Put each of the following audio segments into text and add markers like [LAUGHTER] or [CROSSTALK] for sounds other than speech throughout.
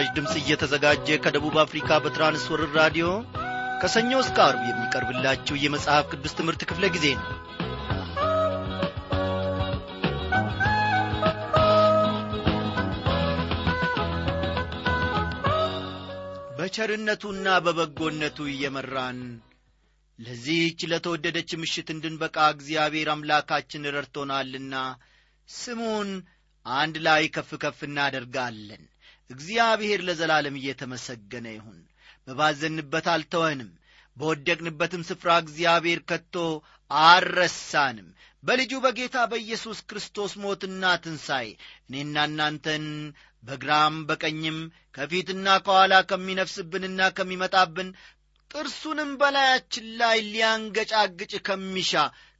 በምስራች ድምፅ እየተዘጋጀ ከደቡብ አፍሪካ በትራንስወርር ራዲዮ ከሰኞ እስከ አርብ የሚቀርብላችሁ የመጽሐፍ ቅዱስ ትምህርት ክፍለ ጊዜ ነው። በቸርነቱና በበጎነቱ እየመራን ለዚህች ለተወደደች ምሽት እንድንበቃ እግዚአብሔር አምላካችን ረድቶናልና ስሙን አንድ ላይ ከፍ ከፍ እናደርጋለን እግዚአብሔር ለዘላለም እየተመሰገነ ይሁን። በባዘንበት አልተወንም። በወደቅንበትም ስፍራ እግዚአብሔር ከቶ አልረሳንም። በልጁ በጌታ በኢየሱስ ክርስቶስ ሞትና ትንሣኤ እኔና እናንተን በግራም በቀኝም ከፊትና ከኋላ ከሚነፍስብንና ከሚመጣብን ጥርሱንም በላያችን ላይ ሊያንገጫግጭ ከሚሻ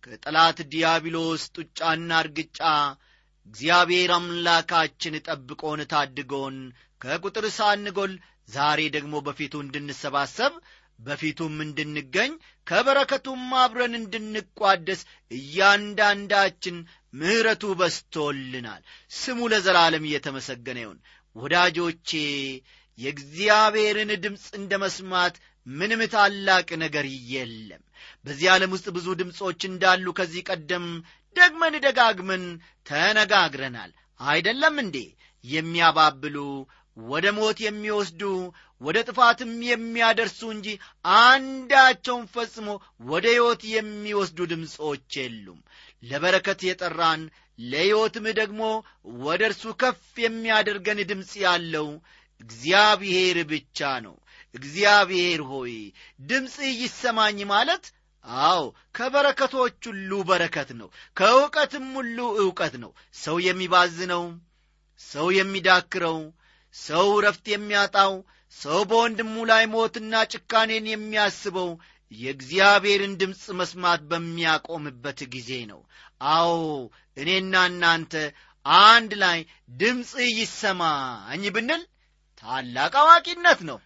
ከጠላት ዲያብሎስ ጡጫና እርግጫ እግዚአብሔር አምላካችን ጠብቆን ታድጎን ከቁጥር ሳንጎል ዛሬ ደግሞ በፊቱ እንድንሰባሰብ በፊቱም እንድንገኝ ከበረከቱም አብረን እንድንቋደስ እያንዳንዳችን ምሕረቱ በስቶልናል ስሙ ለዘላለም እየተመሰገነ ይሁን። ወዳጆቼ የእግዚአብሔርን ድምፅ እንደ መስማት ምንም ታላቅ ነገር የለም። በዚህ ዓለም ውስጥ ብዙ ድምፆች እንዳሉ ከዚህ ቀደም ደግመን ደጋግመን ተነጋግረናል። አይደለም እንዴ? የሚያባብሉ ወደ ሞት የሚወስዱ ወደ ጥፋትም የሚያደርሱ እንጂ አንዳቸውን ፈጽሞ ወደ ሕይወት የሚወስዱ ድምፆች የሉም። ለበረከት የጠራን ለሕይወትም ደግሞ ወደ እርሱ ከፍ የሚያደርገን ድምፅ ያለው እግዚአብሔር ብቻ ነው። እግዚአብሔር ሆይ ድምፅህ ይሰማኝ ማለት አዎ ከበረከቶች ሁሉ በረከት ነው ከእውቀትም ሁሉ ዕውቀት ነው። ሰው የሚባዝነው ሰው የሚዳክረው ሰው ረፍት የሚያጣው ሰው በወንድሙ ላይ ሞትና ጭካኔን የሚያስበው የእግዚአብሔርን ድምፅ መስማት በሚያቆምበት ጊዜ ነው። አዎ እኔና እናንተ አንድ ላይ ድምፅ ይሰማኝ ብንል ታላቅ አዋቂነት ነው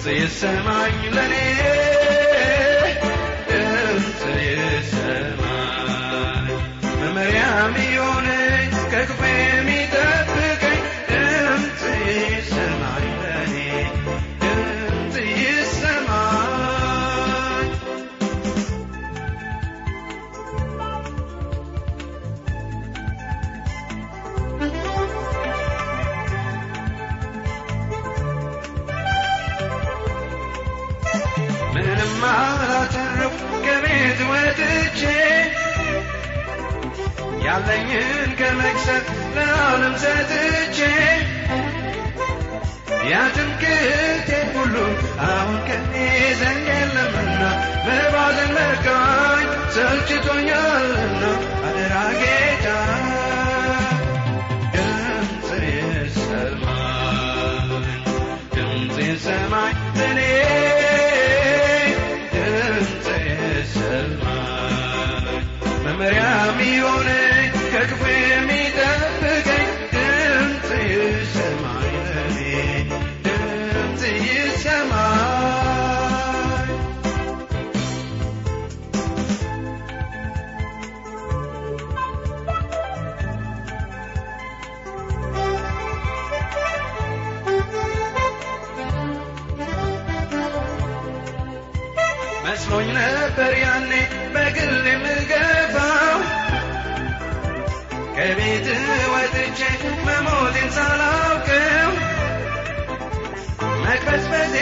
ድምፅ ይሰማኝ ለኔ ድምፅ ይሰማኝ መመሪያም የሆነኝ ከክፉ ነበር ያኔ በግል የምገፋው። ከቤት ወጥቼ መሞቴን ሳላውቀው። መቅበዝበዜ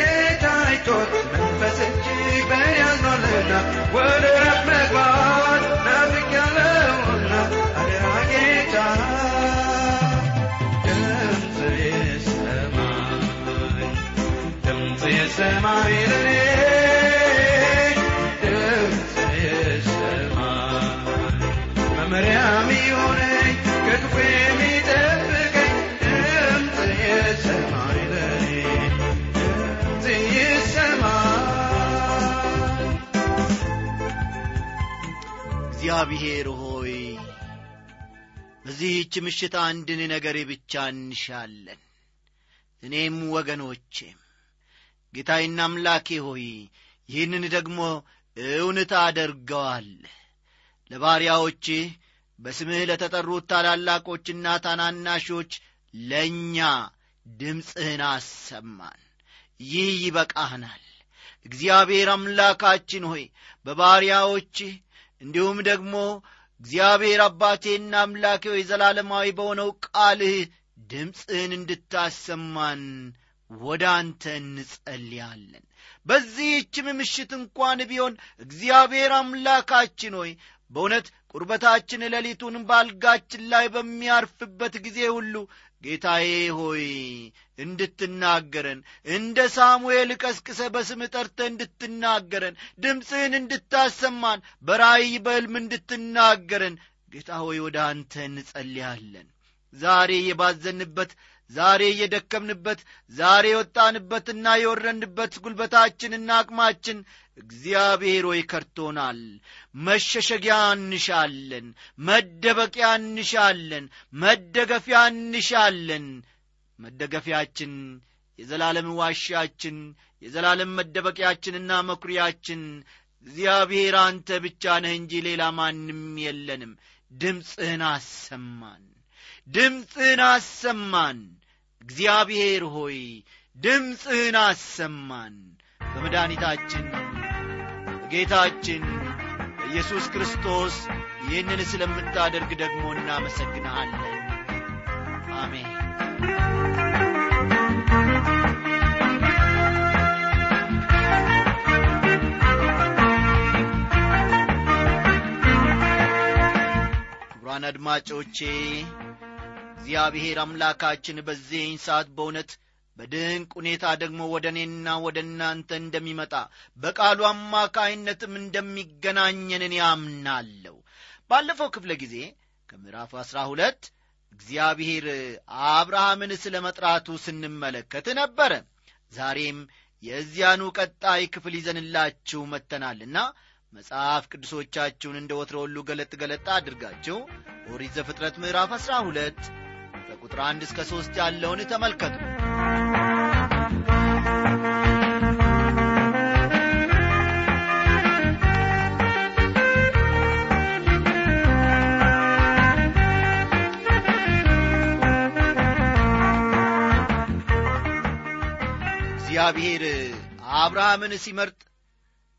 ታይቶት መንፈስ እጅግ በኔ ያዝኗልና ወደ ረፍ መግባት ናፍቄያለሁና አደራ ጌታ። ድምፅ ይሰማኝ ድምፅ ይሰማኝ ለኔ እግዚአብሔር ሆይ በዚህች ምሽት አንድን ነገር ብቻ እንሻለን። እኔም ወገኖቼም ጌታዬና አምላኬ ሆይ ይህንን ደግሞ እውነት አደርገዋል ለባሪያዎችህ በስምህ ለተጠሩት ታላላቆችና ታናናሾች ለእኛ ድምፅህን አሰማን። ይህ ይበቃህናል። እግዚአብሔር አምላካችን ሆይ በባሪያዎችህ እንዲሁም ደግሞ እግዚአብሔር አባቴና አምላኬ ሆይ ዘላለማዊ በሆነው ቃልህ ድምፅህን እንድታሰማን ወደ አንተ እንጸልያለን። በዚህችም ምሽት እንኳን ቢሆን እግዚአብሔር አምላካችን ሆይ በእውነት ቁርበታችን ሌሊቱን ባልጋችን ላይ በሚያርፍበት ጊዜ ሁሉ ጌታዬ ሆይ እንድትናገረን እንደ ሳሙኤል ቀስቅሰ በስም ጠርተ እንድትናገረን ድምፅህን እንድታሰማን በራእይ በሕልም እንድትናገረን ጌታ ሆይ ወደ አንተ እንጸልያለን። ዛሬ የባዘንበት ዛሬ የደከምንበት ዛሬ የወጣንበትና የወረንበት ጉልበታችንና አቅማችን እግዚአብሔር ሆይ ከርቶናል መሸሸጊያ እንሻለን መደበቂያ እንሻለን መደገፊያ እንሻለን መደገፊያችን የዘላለም ዋሻችን የዘላለም መደበቂያችንና መኩሪያችን። እግዚአብሔር አንተ ብቻ ነህ እንጂ ሌላ ማንም የለንም። ድምፅህን አሰማን ድምፅህን አሰማን። እግዚአብሔር ሆይ ድምፅህን አሰማን። በመድኃኒታችን በጌታችን በኢየሱስ ክርስቶስ ይህንን ስለምታደርግ ደግሞ እናመሰግንሃለን። አሜን ክቡራን አድማጮቼ እግዚአብሔር አምላካችን በዚህን ሰዓት በእውነት በድንቅ ሁኔታ ደግሞ ወደ እኔና ወደ እናንተ እንደሚመጣ በቃሉ አማካይነትም እንደሚገናኘን እኔ ባለፈው ክፍለ ጊዜ ከምዕራፍ አሥራ ሁለት እግዚአብሔር አብርሃምን ስለ መጥራቱ ስንመለከት ነበረ። ዛሬም የዚያኑ ቀጣይ ክፍል ይዘንላችሁ መጥተናልና መጽሐፍ ቅዱሶቻችሁን እንደ ወትሮ ሁሉ ገለጥ ገለጥ አድርጋችሁ ኦሪት ዘፍጥረት ምዕራፍ አሥራ ሁለት ከቁጥር አንድ እስከ ሦስት ያለውን ተመልከቱ እግዚአብሔር አብርሃምን ሲመርጥ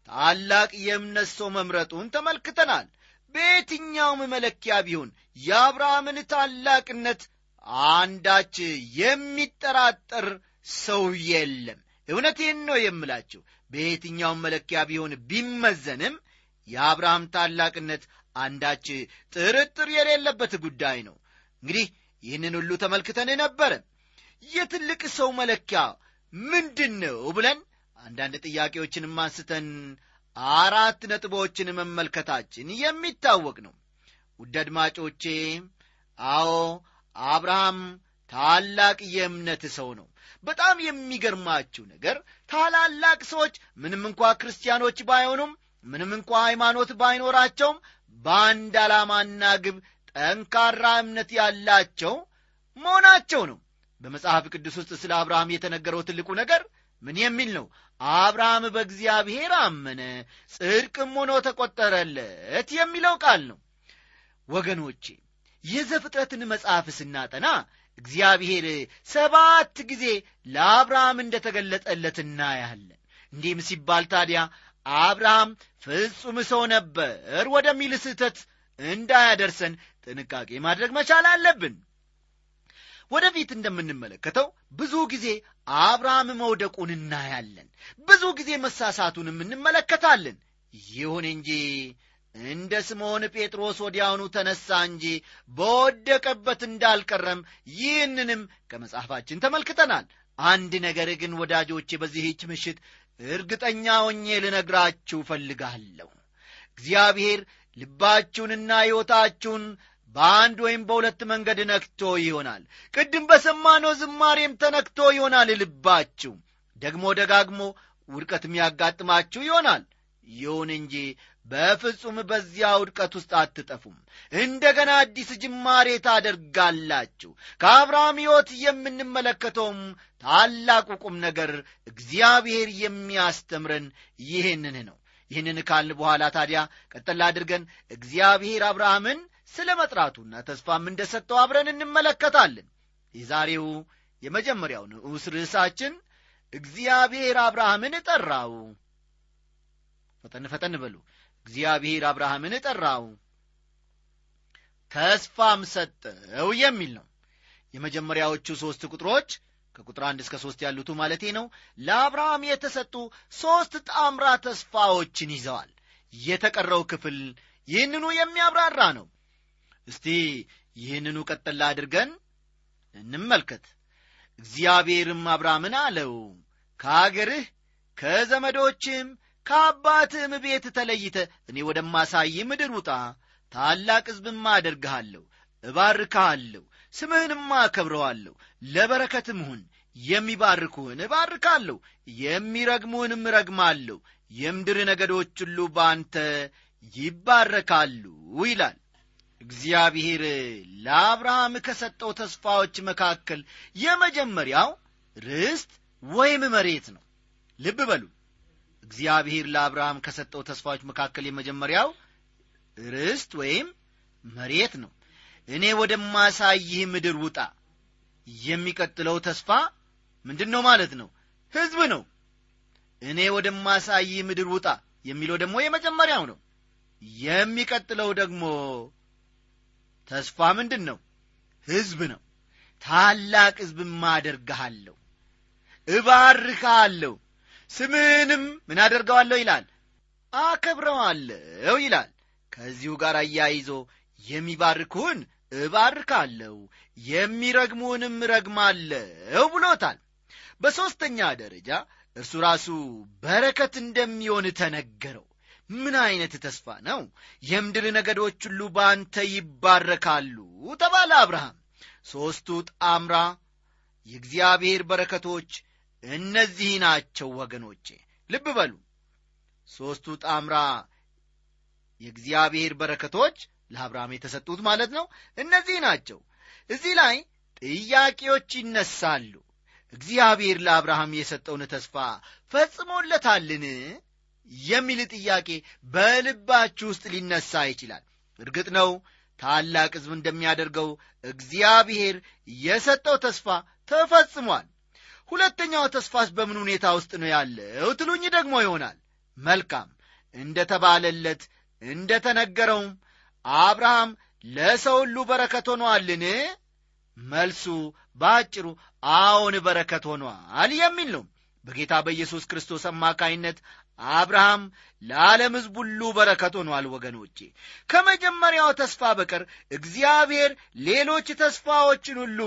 ታላቅ የእምነት ሰው መምረጡን ተመልክተናል። በየትኛውም መለኪያ ቢሆን የአብርሃምን ታላቅነት አንዳች የሚጠራጠር ሰው የለም። እውነቴን ነው የምላችሁ። በየትኛውም መለኪያ ቢሆን ቢመዘንም የአብርሃም ታላቅነት አንዳች ጥርጥር የሌለበት ጉዳይ ነው። እንግዲህ ይህንን ሁሉ ተመልክተን ነበረ። የትልቅ ሰው መለኪያ ምንድን ነው ብለን አንዳንድ ጥያቄዎችንም አንስተን አራት ነጥቦችን መመልከታችን የሚታወቅ ነው። ውድ አድማጮቼ አዎ አብርሃም ታላቅ የእምነት ሰው ነው። በጣም የሚገርማችሁ ነገር ታላላቅ ሰዎች ምንም እንኳ ክርስቲያኖች ባይሆኑም ምንም እንኳ ሃይማኖት ባይኖራቸውም በአንድ ዓላማና ግብ ጠንካራ እምነት ያላቸው መሆናቸው ነው በመጽሐፍ ቅዱስ ውስጥ ስለ አብርሃም የተነገረው ትልቁ ነገር ምን የሚል ነው? አብርሃም በእግዚአብሔር አመነ ጽድቅም ሆኖ ተቆጠረለት የሚለው ቃል ነው። ወገኖቼ የዘፍጥረትን መጽሐፍ ስናጠና እግዚአብሔር ሰባት ጊዜ ለአብርሃም እንደ ተገለጠለት እናያለን። እንዲህም ሲባል ታዲያ አብርሃም ፍጹም ሰው ነበር ወደሚል ስህተት እንዳያደርሰን ጥንቃቄ ማድረግ መቻል አለብን ወደፊት እንደምንመለከተው ብዙ ጊዜ አብርሃም መውደቁን እናያለን። ብዙ ጊዜ መሳሳቱንም እንመለከታለን። ይሁን እንጂ እንደ ስምዖን ጴጥሮስ ወዲያውኑ ተነሳ እንጂ በወደቀበት እንዳልቀረም ይህንንም ከመጽሐፋችን ተመልክተናል። አንድ ነገር ግን ወዳጆቼ በዚህች ምሽት እርግጠኛ ሆኜ ልነግራችሁ እፈልጋለሁ። እግዚአብሔር ልባችሁንና ሕይወታችሁን በአንድ ወይም በሁለት መንገድ ነክቶ ይሆናል። ቅድም በሰማነው ዝማሬም ተነክቶ ይሆናል ልባችሁ። ደግሞ ደጋግሞ ውድቀት የሚያጋጥማችሁ ይሆናል። ይሁን እንጂ በፍጹም በዚያ ውድቀት ውስጥ አትጠፉም። እንደገና አዲስ ጅማሬ ታደርጋላችሁ። ከአብርሃም ሕይወት የምንመለከተውም ታላቁ ቁም ነገር እግዚአብሔር የሚያስተምረን ይህንን ነው። ይህንን ካልን በኋላ ታዲያ ቀጠል አድርገን እግዚአብሔር አብርሃምን ስለ መጥራቱና ተስፋም እንደ ሰጠው አብረን እንመለከታለን። የዛሬው የመጀመሪያው ንዑስ ርዕሳችን እግዚአብሔር አብርሃምን ጠራው። ፈጠን ፈጠን በሉ። እግዚአብሔር አብርሃምን ጠራው። ተስፋም ሰጠው የሚል ነው። የመጀመሪያዎቹ ሦስት ቁጥሮች ከቁጥር አንድ እስከ ሦስት ያሉቱ ማለቴ ነው። ለአብርሃም የተሰጡ ሦስት ጣምራ ተስፋዎችን ይዘዋል። የተቀረው ክፍል ይህንኑ የሚያብራራ ነው እስቲ ይህንኑ ቀጠላ አድርገን እንመልከት። እግዚአብሔርም አብርሃምን አለው ከአገርህ ከዘመዶችም ከአባትህም ቤት ተለይተ እኔ ወደማሳይ ምድር ውጣ ታላቅ ሕዝብም አደርግሃለሁ እባርካሃለሁ ስምህንም አከብረዋለሁ ለበረከትም ሁን የሚባርኩህን እባርካለሁ የሚረግሙህንም እረግማለሁ የምድር ነገዶች ሁሉ በአንተ ይባረካሉ ይላል እግዚአብሔር ለአብርሃም ከሰጠው ተስፋዎች መካከል የመጀመሪያው ርስት ወይም መሬት ነው። ልብ በሉ። እግዚአብሔር ለአብርሃም ከሰጠው ተስፋዎች መካከል የመጀመሪያው ርስት ወይም መሬት ነው። እኔ ወደማሳይህ ምድር ውጣ። የሚቀጥለው ተስፋ ምንድን ነው ማለት ነው? ሕዝብ ነው። እኔ ወደማሳይህ ምድር ውጣ የሚለው ደግሞ የመጀመሪያው ነው። የሚቀጥለው ደግሞ ተስፋ ምንድን ነው ሕዝብ ነው። ታላቅ ሕዝብም አደርግሃለሁ እባርካለሁ ስምህንም ምን አደርገዋለሁ ይላል? አከብረዋለሁ ይላል። ከዚሁ ጋር አያይዞ የሚባርኩህን እባርካለሁ የሚረግሙንም እረግማለሁ ብሎታል። በሦስተኛ ደረጃ እርሱ ራሱ በረከት እንደሚሆን ተነገረው ምን ዐይነት ተስፋ ነው? የምድር ነገዶች ሁሉ በአንተ ይባረካሉ ተባለ አብርሃም። ሦስቱ ጣምራ የእግዚአብሔር በረከቶች እነዚህ ናቸው ወገኖቼ። ልብ በሉ። ሦስቱ ጣምራ የእግዚአብሔር በረከቶች ለአብርሃም የተሰጡት ማለት ነው። እነዚህ ናቸው። እዚህ ላይ ጥያቄዎች ይነሳሉ። እግዚአብሔር ለአብርሃም የሰጠውን ተስፋ ፈጽሞለታልን የሚል ጥያቄ በልባችሁ ውስጥ ሊነሳ ይችላል። እርግጥ ነው ታላቅ ሕዝብ እንደሚያደርገው እግዚአብሔር የሰጠው ተስፋ ተፈጽሟል። ሁለተኛው ተስፋስ በምን ሁኔታ ውስጥ ነው ያለው ትሉኝ ደግሞ ይሆናል። መልካም እንደ ተባለለት እንደ ተነገረውም አብርሃም ለሰው ሁሉ በረከት ሆኗልን? መልሱ በአጭሩ አዎን በረከት ሆኗል የሚል ነው በጌታ በኢየሱስ ክርስቶስ አማካይነት አብርሃም ለዓለም ሕዝብ ሁሉ በረከት ሆኗል ወገኖቼ። ከመጀመሪያው ተስፋ በቀር እግዚአብሔር ሌሎች ተስፋዎችን ሁሉ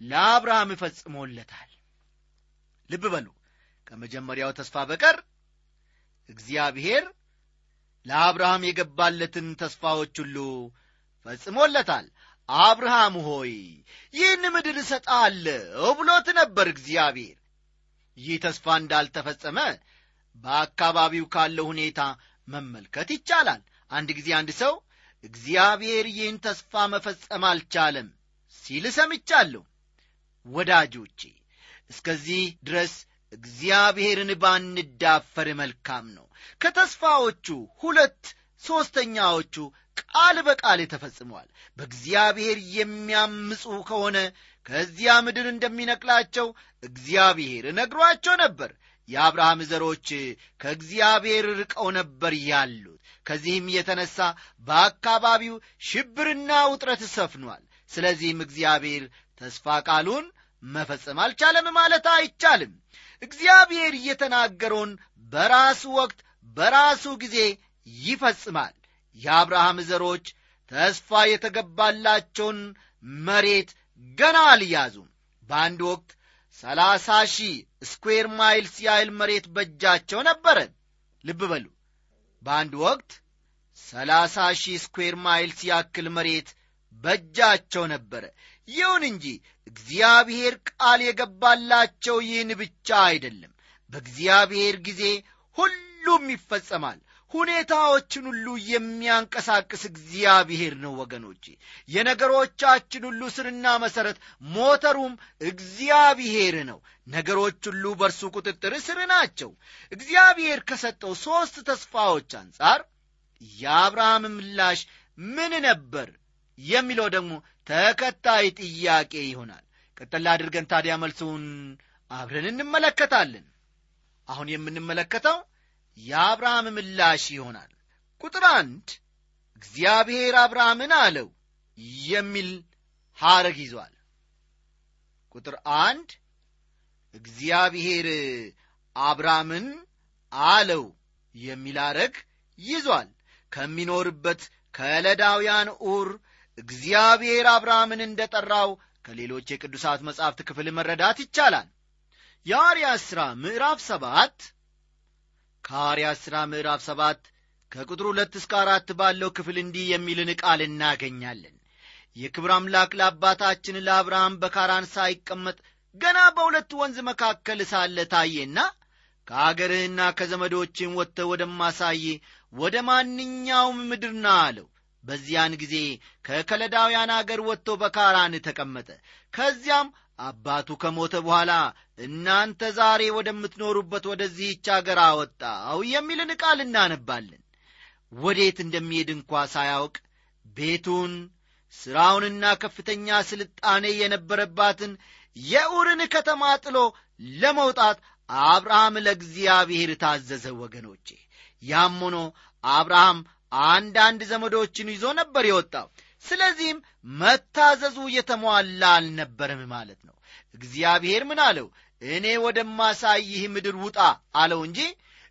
ለአብርሃም ፈጽሞለታል። ልብ በሉ። ከመጀመሪያው ተስፋ በቀር እግዚአብሔር ለአብርሃም የገባለትን ተስፋዎች ሁሉ ፈጽሞለታል። አብርሃም ሆይ ይህን ምድር እሰጣለሁ ብሎት ነበር እግዚአብሔር ይህ ተስፋ እንዳልተፈጸመ በአካባቢው ካለው ሁኔታ መመልከት ይቻላል። አንድ ጊዜ አንድ ሰው እግዚአብሔር ይህን ተስፋ መፈጸም አልቻለም ሲል ሰምቻለሁ። ወዳጆቼ እስከዚህ ድረስ እግዚአብሔርን ባንዳፈር መልካም ነው። ከተስፋዎቹ ሁለት ሦስተኛዎቹ ቃል በቃል ተፈጽመዋል። በእግዚአብሔር የሚያምፁ ከሆነ ከዚያ ምድር እንደሚነቅላቸው እግዚአብሔር ነግሯቸው ነበር። የአብርሃም ዘሮች ከእግዚአብሔር ርቀው ነበር ያሉት። ከዚህም የተነሳ በአካባቢው ሽብርና ውጥረት ሰፍኗል። ስለዚህም እግዚአብሔር ተስፋ ቃሉን መፈጸም አልቻለም ማለት አይቻልም። እግዚአብሔር የተናገረውን በራሱ ወቅት በራሱ ጊዜ ይፈጽማል። የአብርሃም ዘሮች ተስፋ የተገባላቸውን መሬት ገና አልያዙም። በአንድ ወቅት ሰላሳ ሺህ square miles ያህል መሬት በእጃቸው ነበረ። ልብ በሉ። በአንድ ወቅት ሰላሳ ሺህ square miles ያክል መሬት በእጃቸው ነበረ። ይሁን እንጂ እግዚአብሔር ቃል የገባላቸው ይህን ብቻ አይደለም። በእግዚአብሔር ጊዜ ሁሉም ይፈጸማል ሁኔታዎችን ሁሉ የሚያንቀሳቅስ እግዚአብሔር ነው ወገኖቼ። የነገሮቻችን ሁሉ ስርና መሠረት ሞተሩም እግዚአብሔር ነው። ነገሮች ሁሉ በእርሱ ቁጥጥር ስር ናቸው። እግዚአብሔር ከሰጠው ሦስት ተስፋዎች አንጻር የአብርሃም ምላሽ ምን ነበር የሚለው ደግሞ ተከታይ ጥያቄ ይሆናል። ቀጠላ አድርገን ታዲያ መልሱን አብረን እንመለከታለን። አሁን የምንመለከተው የአብርሃም ምላሽ ይሆናል። ቁጥር አንድ እግዚአብሔር አብርሃምን አለው የሚል ሐረግ ይዟል። ቁጥር አንድ እግዚአብሔር አብርሃምን አለው የሚል ሐረግ ይዟል። ከሚኖርበት ከለዳውያን ኡር እግዚአብሔር አብርሃምን እንደ ጠራው ከሌሎች የቅዱሳት መጻሕፍት ክፍል መረዳት ይቻላል። የሐዋርያት ሥራ ምዕራፍ ሰባት ከሐዋርያት ሥራ ምዕራፍ ሰባት ከቁጥር ሁለት እስከ አራት ባለው ክፍል እንዲህ የሚልን ቃል እናገኛለን። የክብር አምላክ ለአባታችን ለአብርሃም በካራን ሳይቀመጥ ገና በሁለት ወንዝ መካከል ሳለ ታየና ከአገርህና ከዘመዶችም ወጥተ ወደማሳይ ወደ ማንኛውም ምድር አለው። በዚያን ጊዜ ከከለዳውያን አገር ወጥቶ በካራን ተቀመጠ። ከዚያም አባቱ ከሞተ በኋላ እናንተ ዛሬ ወደምትኖሩበት ወደዚህች አገር አወጣው የሚልን ቃል እናነባለን። ወዴት እንደሚሄድ እንኳ ሳያውቅ ቤቱን ሥራውንና ከፍተኛ ስልጣኔ የነበረባትን የኡርን ከተማ ጥሎ ለመውጣት አብርሃም ለእግዚአብሔር ታዘዘ። ወገኖቼ ያም ሆኖ አብርሃም አንዳንድ ዘመዶችን ይዞ ነበር የወጣው ስለዚህም መታዘዙ የተሟላ አልነበረም ማለት ነው። እግዚአብሔር ምን አለው? እኔ ወደማሳይህ ምድር ውጣ አለው እንጂ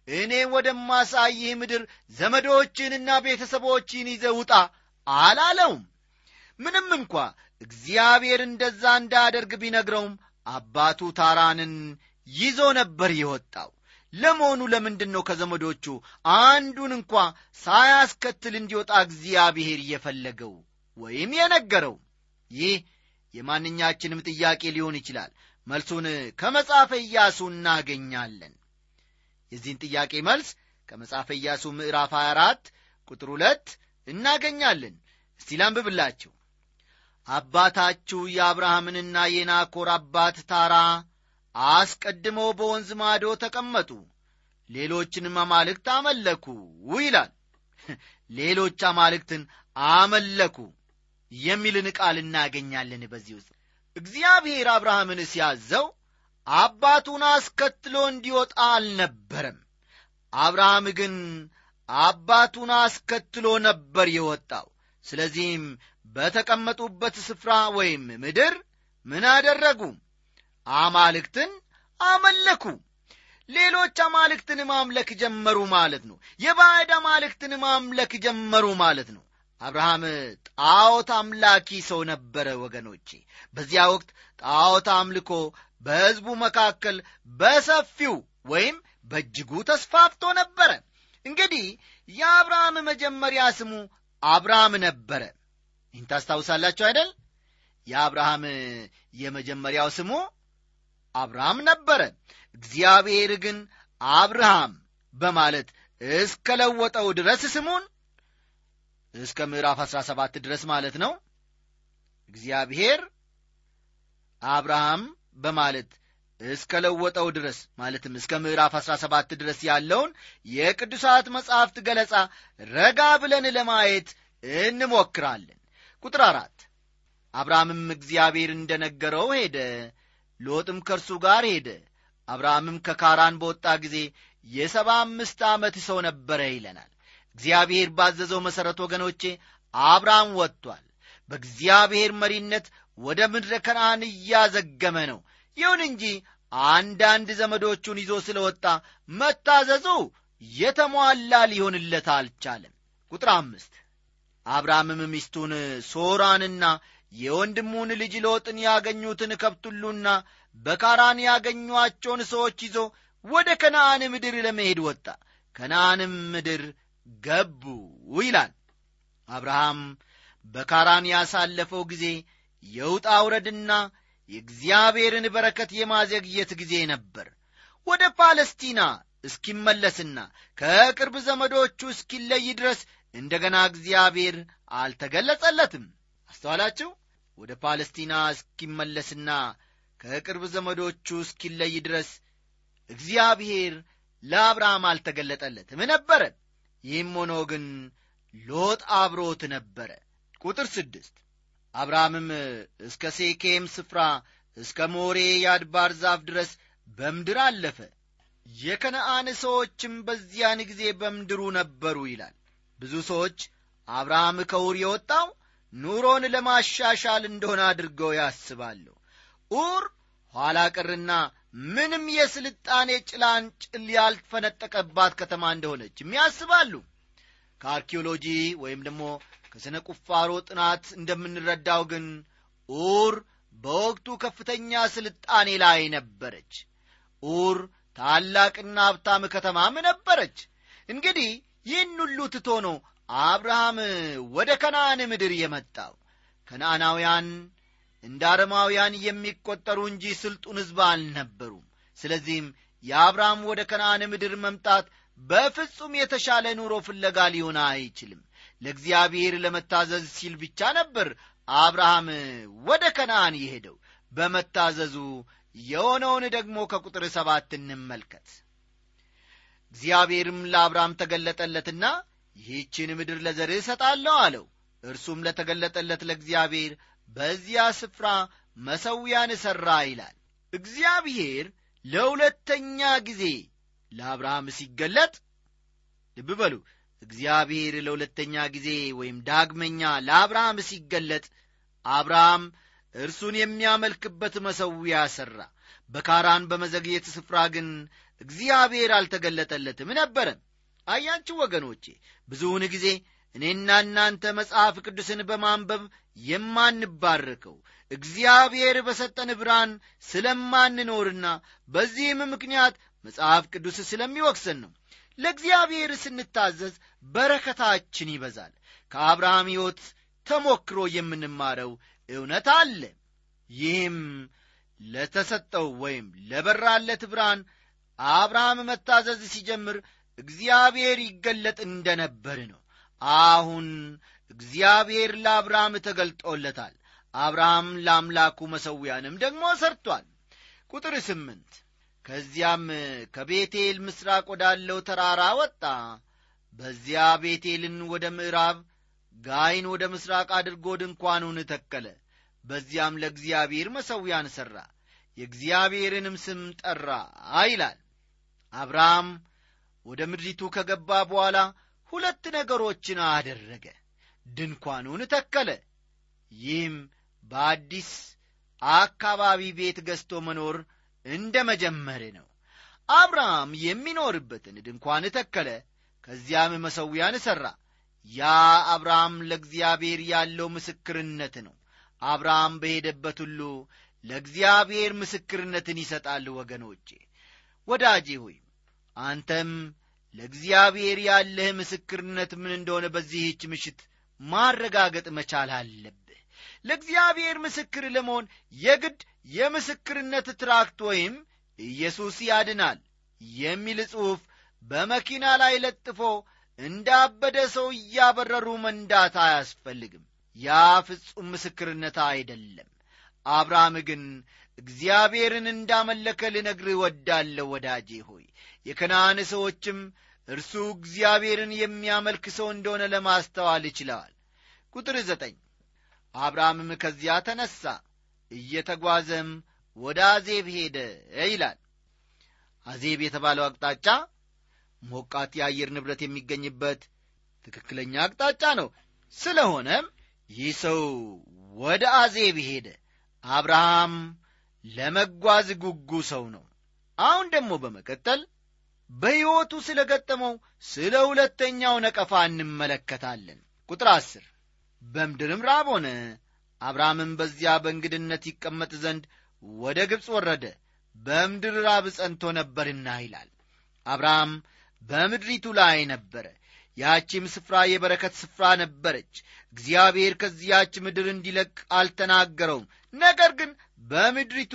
እኔ ወደማሳይህ ምድር ዘመዶችንና ቤተሰቦችን ይዘ ውጣ አላለውም። ምንም እንኳ እግዚአብሔር እንደዛ እንዳደርግ ቢነግረውም አባቱ ታራንን ይዞ ነበር የወጣው። ለመሆኑ ለምንድን ነው ከዘመዶቹ አንዱን እንኳ ሳያስከትል እንዲወጣ እግዚአብሔር እየፈለገው ወይም የነገረው። ይህ የማንኛችንም ጥያቄ ሊሆን ይችላል። መልሱን ከመጽሐፈ ኢያሱ እናገኛለን። የዚህን ጥያቄ መልስ ከመጽሐፈ ኢያሱ ምዕራፍ 24 ቁጥር ሁለት እናገኛለን። እስቲ ላንብብላችሁ። አባታችሁ የአብርሃምንና የናኮር አባት ታራ አስቀድመው በወንዝ ማዶ ተቀመጡ። ሌሎችንም አማልክት አመለኩ ይላል። [LAUGHS] ሌሎች አማልክትን አመለኩ የሚልን ቃል እናገኛለን በዚህ ውስጥ። እግዚአብሔር አብርሃምን ሲያዘው አባቱን አስከትሎ እንዲወጣ አልነበረም። አብርሃም ግን አባቱን አስከትሎ ነበር የወጣው። ስለዚህም በተቀመጡበት ስፍራ ወይም ምድር ምን አደረጉ? አማልክትን አመለኩ። ሌሎች አማልክትን ማምለክ ጀመሩ ማለት ነው። የባዕድ አማልክትን ማምለክ ጀመሩ ማለት ነው አብርሃም ጣዖት አምላኪ ሰው ነበረ ወገኖቼ። በዚያ ወቅት ጣዖት አምልኮ በሕዝቡ መካከል በሰፊው ወይም በእጅጉ ተስፋፍቶ ነበረ። እንግዲህ የአብርሃም መጀመሪያ ስሙ አብርሃም ነበረ። ይህን ታስታውሳላችሁ አይደል? የአብርሃም የመጀመሪያው ስሙ አብርሃም ነበረ። እግዚአብሔር ግን አብርሃም በማለት እስከ ለወጠው ድረስ ስሙን እስከ ምዕራፍ አሥራ ሰባት ድረስ ማለት ነው። እግዚአብሔር አብርሃም በማለት እስከ ለወጠው ድረስ ማለትም እስከ ምዕራፍ አሥራ ሰባት ድረስ ያለውን የቅዱሳት መጻሕፍት ገለጻ ረጋ ብለን ለማየት እንሞክራለን። ቁጥር አራት አብርሃምም እግዚአብሔር እንደ ነገረው ሄደ ሎጥም ከእርሱ ጋር ሄደ። አብርሃምም ከካራን በወጣ ጊዜ የሰባ አምስት ዓመት ሰው ነበረ ይለናል እግዚአብሔር ባዘዘው መሠረት ወገኖቼ አብርሃም ወጥቷል። በእግዚአብሔር መሪነት ወደ ምድረ ከነአን እያዘገመ ነው። ይሁን እንጂ አንዳንድ ዘመዶቹን ይዞ ስለ ወጣ መታዘዙ የተሟላ ሊሆንለት አልቻለም። ቁጥር አምስት አብርሃምም ሚስቱን ሶራንና የወንድሙን ልጅ ሎጥን ያገኙትን ከብቱሉና በካራን ያገኟቸውን ሰዎች ይዞ ወደ ከነአን ምድር ለመሄድ ወጣ። ከነአንም ምድር ገቡ ይላል። አብርሃም በካራን ያሳለፈው ጊዜ የውጣ ውረድና የእግዚአብሔርን በረከት የማዘግየት ጊዜ ነበር። ወደ ፓለስቲና እስኪመለስና ከቅርብ ዘመዶቹ እስኪለይ ድረስ እንደገና እግዚአብሔር አልተገለጸለትም። አስተዋላችሁ? ወደ ፓለስቲና እስኪመለስና ከቅርብ ዘመዶቹ እስኪለይ ድረስ እግዚአብሔር ለአብርሃም አልተገለጠለትም ነበረ ይህም ሆኖ ግን ሎጥ አብሮት ነበረ። ቁጥር ስድስት አብርሃምም እስከ ሴኬም ስፍራ እስከ ሞሬ የአድባር ዛፍ ድረስ በምድር አለፈ። የከነአን ሰዎችም በዚያን ጊዜ በምድሩ ነበሩ ይላል። ብዙ ሰዎች አብርሃም ከኡር የወጣው ኑሮን ለማሻሻል እንደሆነ አድርገው ያስባሉ። ኡር ኋላ ቀርና ምንም የስልጣኔ ጭላንጭል ያልፈነጠቀባት ከተማ እንደሆነችም ያስባሉ ከአርኪኦሎጂ ወይም ደግሞ ከሥነ ቁፋሮ ጥናት እንደምንረዳው ግን ኡር በወቅቱ ከፍተኛ ስልጣኔ ላይ ነበረች። ኡር ታላቅና ሀብታም ከተማም ነበረች። እንግዲህ ይህን ሁሉ ትቶ ነው አብርሃም ወደ ከነአን ምድር የመጣው። ከነአናውያን እንደ አረማውያን የሚቈጠሩ እንጂ ስልጡን ሕዝብ አልነበሩም። ስለዚህም የአብርሃም ወደ ከነአን ምድር መምጣት በፍጹም የተሻለ ኑሮ ፍለጋ ሊሆን አይችልም። ለእግዚአብሔር ለመታዘዝ ሲል ብቻ ነበር አብርሃም ወደ ከነአን የሄደው። በመታዘዙ የሆነውን ደግሞ ከቁጥር ሰባት እንመልከት። እግዚአብሔርም ለአብርሃም ተገለጠለትና ይህችን ምድር ለዘርህ እሰጣለሁ አለው። እርሱም ለተገለጠለት ለእግዚአብሔር በዚያ ስፍራ መሰዊያን ሠራ ይላል። እግዚአብሔር ለሁለተኛ ጊዜ ለአብርሃም ሲገለጥ ልብ በሉ እግዚአብሔር ለሁለተኛ ጊዜ ወይም ዳግመኛ ለአብርሃም ሲገለጥ አብርሃም እርሱን የሚያመልክበት መሰዊያ ሠራ። በካራን በመዘግየት ስፍራ ግን እግዚአብሔር አልተገለጠለትም ነበረ። አያችሁ ወገኖቼ ብዙውን ጊዜ እኔና እናንተ መጽሐፍ ቅዱስን በማንበብ የማንባረከው እግዚአብሔር በሰጠን ብርሃን ስለማንኖርና በዚህም ምክንያት መጽሐፍ ቅዱስ ስለሚወቅሰን ነው። ለእግዚአብሔር ስንታዘዝ በረከታችን ይበዛል። ከአብርሃም ሕይወት ተሞክሮ የምንማረው እውነት አለ። ይህም ለተሰጠው ወይም ለበራለት ብርሃን አብርሃም መታዘዝ ሲጀምር እግዚአብሔር ይገለጥ እንደነበር ነው አሁን እግዚአብሔር ለአብርሃም ተገልጦለታል። አብርሃም ለአምላኩ መሰዊያንም ደግሞ ሰርቷል ቁጥር ስምንት ከዚያም ከቤቴል ምስራቅ ወዳለው ተራራ ወጣ። በዚያ ቤቴልን ወደ ምዕራብ ጋይን ወደ ምስራቅ አድርጎ ድንኳኑን ተከለ። በዚያም ለእግዚአብሔር መሰዊያን ሠራ የእግዚአብሔርንም ስም ጠራ ይላል። አብርሃም ወደ ምድሪቱ ከገባ በኋላ ሁለት ነገሮችን አደረገ። ድንኳኑን ተከለ። ይህም በአዲስ አካባቢ ቤት ገዝቶ መኖር እንደ መጀመር ነው። አብርሃም የሚኖርበትን ድንኳን ተከለ። ከዚያም መሰዊያን ሠራ። ያ አብርሃም ለእግዚአብሔር ያለው ምስክርነት ነው። አብርሃም በሄደበት ሁሉ ለእግዚአብሔር ምስክርነትን ይሰጣል። ወገኖቼ ወዳጄ ሆይ አንተም ለእግዚአብሔር ያለህ ምስክርነት ምን እንደሆነ በዚህች ምሽት ማረጋገጥ መቻል አለብህ። ለእግዚአብሔር ምስክር ለመሆን የግድ የምስክርነት ትራክት ወይም ኢየሱስ ያድናል የሚል ጽሑፍ በመኪና ላይ ለጥፎ እንዳበደ ሰው እያበረሩ መንዳት አያስፈልግም። ያ ፍጹም ምስክርነት አይደለም። አብርሃም ግን እግዚአብሔርን እንዳመለከ ልነግርህ ወዳለሁ ወዳጄ ሆይ የከነአን ሰዎችም እርሱ እግዚአብሔርን የሚያመልክ ሰው እንደሆነ ለማስተዋል ይችለዋል ቁጥር ዘጠኝ አብርሃምም ከዚያ ተነሣ እየተጓዘም ወደ አዜብ ሄደ ይላል። አዜብ የተባለው አቅጣጫ ሞቃት የአየር ንብረት የሚገኝበት ትክክለኛ አቅጣጫ ነው። ስለሆነም ይህ ሰው ወደ አዜብ ሄደ። አብርሃም ለመጓዝ ጉጉ ሰው ነው። አሁን ደግሞ በመቀጠል በሕይወቱ ስለ ገጠመው ስለ ሁለተኛው ነቀፋ እንመለከታለን። ቁጥር አስር በምድርም ራብ ሆነ። አብርሃምም በዚያ በእንግድነት ይቀመጥ ዘንድ ወደ ግብፅ ወረደ። በምድር ራብ ጸንቶ ነበርና ይላል። አብርሃም በምድሪቱ ላይ ነበረ። ያቺም ስፍራ የበረከት ስፍራ ነበረች። እግዚአብሔር ከዚያች ምድር እንዲለቅ አልተናገረውም። ነገር ግን በምድሪቱ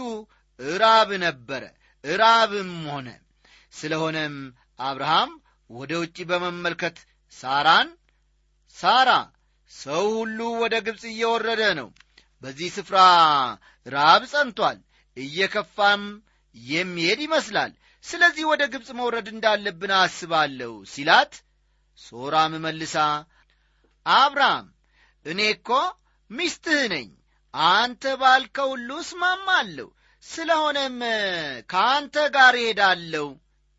እራብ ነበረ። እራብም ሆነ ስለሆነም አብርሃም ወደ ውጭ በመመልከት ሳራን ሳራ ሰው ሁሉ ወደ ግብፅ እየወረደ ነው። በዚህ ስፍራ ራብ ጸንቷል እየከፋም የሚሄድ ይመስላል። ስለዚህ ወደ ግብፅ መውረድ እንዳለብን አስባለሁ ሲላት ሶራም መልሳ አብርሃም እኔ እኮ ሚስትህ ነኝ አንተ ባልከው ሁሉ እስማማለሁ ስለሆነም ከአንተ ጋር እሄዳለሁ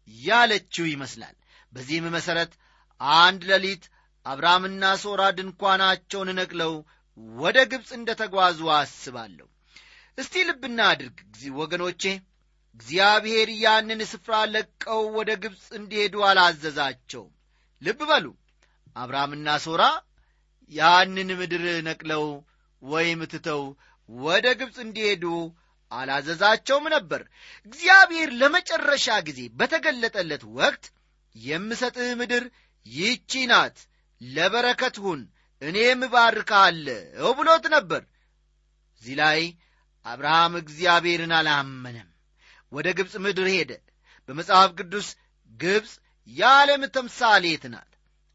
ያለችው ይመስላል። በዚህም መሠረት አንድ ሌሊት አብርሃምና ሶራ ድንኳናቸውን ነቅለው ወደ ግብፅ እንደ ተጓዙ አስባለሁ። እስቲ ልብና አድርግ ወገኖቼ። እግዚአብሔር ያንን ስፍራ ለቀው ወደ ግብፅ እንዲሄዱ አላዘዛቸውም። ልብ በሉ አብርሃምና ሶራ ያንን ምድር ነቅለው ወይም ትተው ወደ ግብፅ እንዲሄዱ አላዘዛቸውም ነበር። እግዚአብሔር ለመጨረሻ ጊዜ በተገለጠለት ወቅት የምሰጥህ ምድር ይቺ ናት ለበረከት ሁን እኔም እባርካለሁ ብሎት ነበር። እዚህ ላይ አብርሃም እግዚአብሔርን አላመነም። ወደ ግብፅ ምድር ሄደ። በመጽሐፍ ቅዱስ ግብፅ የዓለም ተምሳሌት ናት።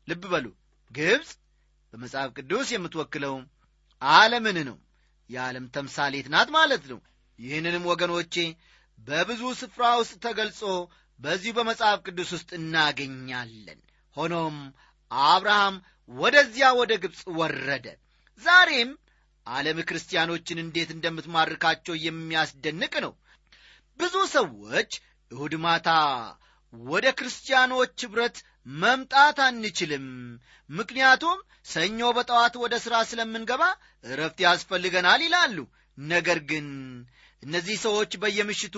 ልብ በሉ ግብፅ በመጽሐፍ ቅዱስ የምትወክለው ዓለምን ነው። የዓለም ተምሳሌት ናት ማለት ነው ይህንንም ወገኖቼ በብዙ ስፍራ ውስጥ ተገልጾ በዚሁ በመጽሐፍ ቅዱስ ውስጥ እናገኛለን። ሆኖም አብርሃም ወደዚያ ወደ ግብፅ ወረደ። ዛሬም ዓለም ክርስቲያኖችን እንዴት እንደምትማርካቸው የሚያስደንቅ ነው። ብዙ ሰዎች እሁድ ማታ ወደ ክርስቲያኖች ኅብረት መምጣት አንችልም ምክንያቱም ሰኞ በጠዋት ወደ ሥራ ስለምንገባ እረፍት ያስፈልገናል ይላሉ። ነገር ግን እነዚህ ሰዎች በየምሽቱ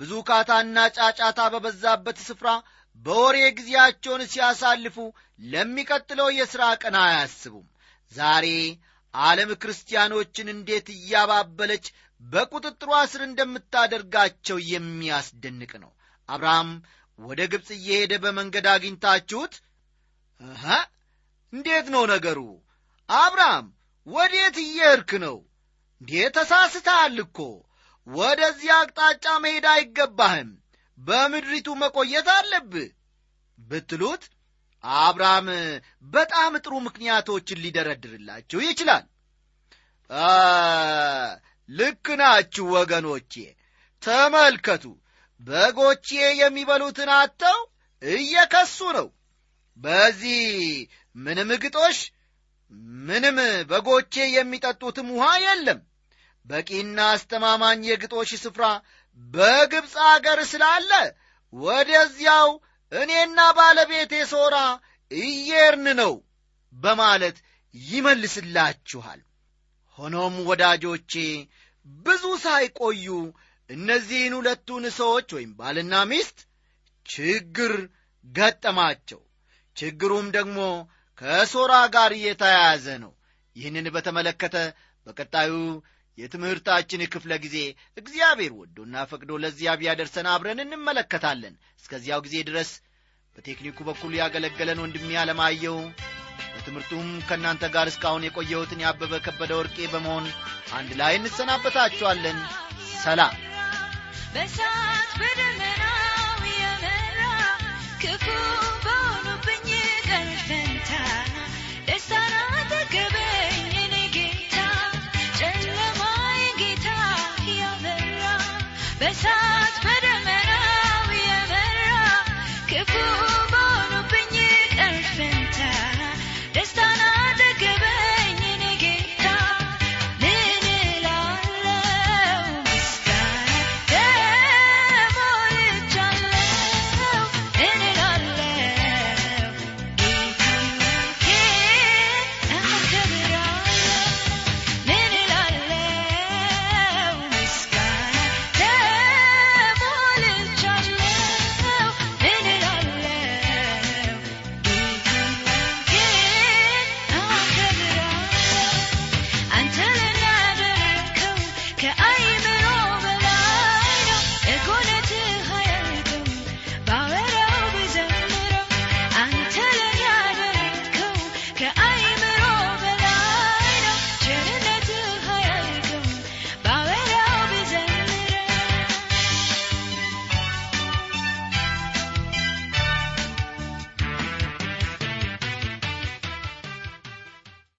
ብዙ ካታና ጫጫታ በበዛበት ስፍራ በወሬ ጊዜያቸውን ሲያሳልፉ ለሚቀጥለው የሥራ ቀን አያስቡም። ዛሬ ዓለም ክርስቲያኖችን እንዴት እያባበለች በቁጥጥሯ ስር እንደምታደርጋቸው የሚያስደንቅ ነው። አብርሃም ወደ ግብፅ እየሄደ በመንገድ አግኝታችሁት? እህ? እንዴት ነው ነገሩ? አብርሃም ወዴት እየርክ ነው? እንዴት ተሳስተሃል እኮ ወደዚህ አቅጣጫ መሄድ አይገባህም። በምድሪቱ መቆየት አለብህ ብትሉት አብርሃም በጣም ጥሩ ምክንያቶችን ሊደረድርላችሁ ይችላል። ልክ ናችሁ ወገኖቼ። ተመልከቱ በጎቼ የሚበሉትን አጥተው እየከሱ ነው። በዚህ ምንም ግጦሽ ምንም በጎቼ የሚጠጡትም ውሃ የለም በቂና አስተማማኝ የግጦሽ ስፍራ በግብፅ አገር ስላለ ወደዚያው እኔና ባለቤቴ ሶራ እየርን ነው በማለት ይመልስላችኋል። ሆኖም ወዳጆቼ ብዙ ሳይቆዩ እነዚህን ሁለቱን ሰዎች ወይም ባልና ሚስት ችግር ገጠማቸው። ችግሩም ደግሞ ከሶራ ጋር የተያያዘ ነው። ይህንን በተመለከተ በቀጣዩ የትምህርታችን ክፍለ ጊዜ እግዚአብሔር ወዶና ፈቅዶ ለዚያ ቢያደርሰን አብረን እንመለከታለን። እስከዚያው ጊዜ ድረስ በቴክኒኩ በኩል ያገለገለን ወንድሜ አለማየው በትምህርቱም ከእናንተ ጋር እስካሁን የቆየሁትን ያበበ ከበደ ወርቄ በመሆን አንድ ላይ እንሰናበታችኋለን። ሰላም። በሳት በደመናው የመራ ክፉ